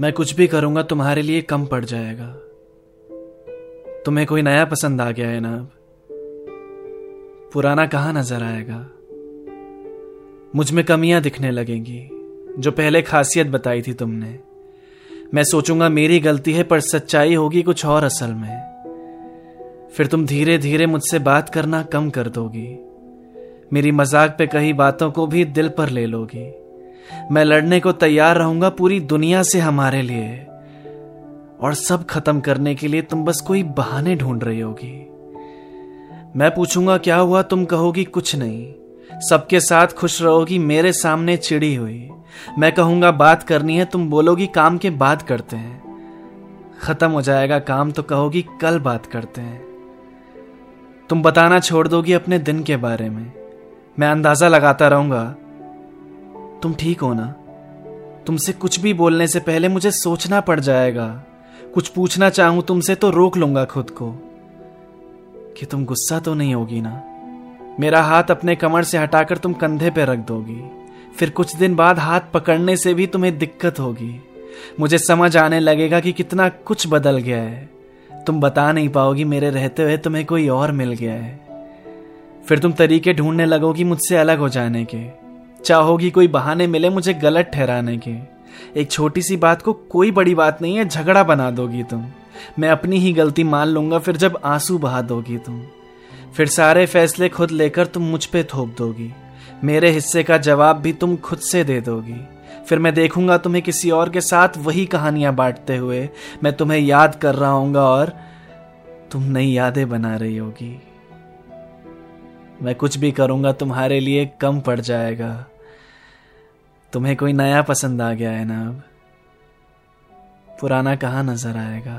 मैं कुछ भी करूँगा, तुम्हारे लिए कम पड़ जाएगा। तुम्हें कोई नया पसंद आ गया है ना? अब पुराना कहाँ नज़र आएगा? मुझमें कमियाँ दिखने लगेंगी, जो पहले खासियत बताई थी तुमने। मैं सोचूँगा, मेरी गलती है, पर सच्चाई होगी कुछ और असल में। फिर तुम धीरे धीरे मुझसे बात करना कम कर दोगी। मेरी मज़ाक पे कही बातों को भी दिल पर ले लोगी। मैं लड़ने को तैयार रहूँगा पूरी दुनिया से हमारे लिए। और सब खत्म करने के लिए तुम बस कोई बहाने ढूंढ रही होगी। मैं पूछूँगा, क्या हुआ? तुम कहोगी, कुछ नहीं। सबके साथ खुश रहोगी, मेरे सामने चिड़ी हुई। मैं कहूँगा, बात करनी है, तुम बोलोगी, काम के बाद करते हैं। खत्म हो जाएगा काम तो कहोगी, कल बात करते हैं। तुम बताना छोड़ दोगी अपने दिन के बारे में। मैं अंदाज़ा लगाता रहूँगा तुम ठीक हो ना? तुमसे कुछ भी बोलने से पहले मुझे सोचना पड़ जाएगा। कुछ पूछना चाहूँ तुमसे तो रोक लूँगा खुद को। कि तुम गुस्सा तो नहीं होगी ना? मेरा हाथ अपने कमर से हटाकर तुम कंधे पे रख दोगी। फिर कुछ दिन बाद हाथ पकड़ने से भी तुम्हें दिक्कत होगी। मुझे समझ आने लगेगा कि कितना कुछ बदल गया है। तुम बता नहीं पाओगी मेरे रहते हुए तुम्हें कोई और मिल गया है। फिर तुम तरीके ढूँढने लगोगी मुझसे अलग हो जाने के। चाहोगी कोई बहाने मिले मुझे गलत ठहराने के। एक छोटी सी बात को कोई बड़ी बात नहीं है, झगड़ा बना दोगी तुम। मैं अपनी ही गलती मान लूँगा, फिर जब आँसू बहा दोगी तुम। फिर सारे फैसले खुद लेकर तुम मुझ पे थोप दोगी। मेरे हिस्से का जवाब भी तुम खुद से दे दोगी। फिर मैं देखूँगा तुम्हें किसी और के साथ वही कहानियाँ बांटते हुए। मैं तुम्हें याद कर रहा हूँगा और तुम नई यादें बना रही होगी। मैं कुछ भी करूँगा, तुम्हारे लिए कम पड़ जाएगा। तुम्हें कोई नया पसंद आ गया है ना अब? पुराना कहाँ नज़र आएगा?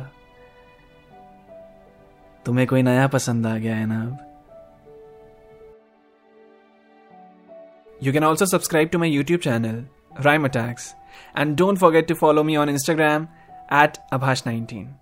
तुम्हें कोई नया पसंद आ गया है ना अब? You can also subscribe to my YouTube channel Rhyme Attacks and don't forget to follow me on Instagram at Abhash nineteen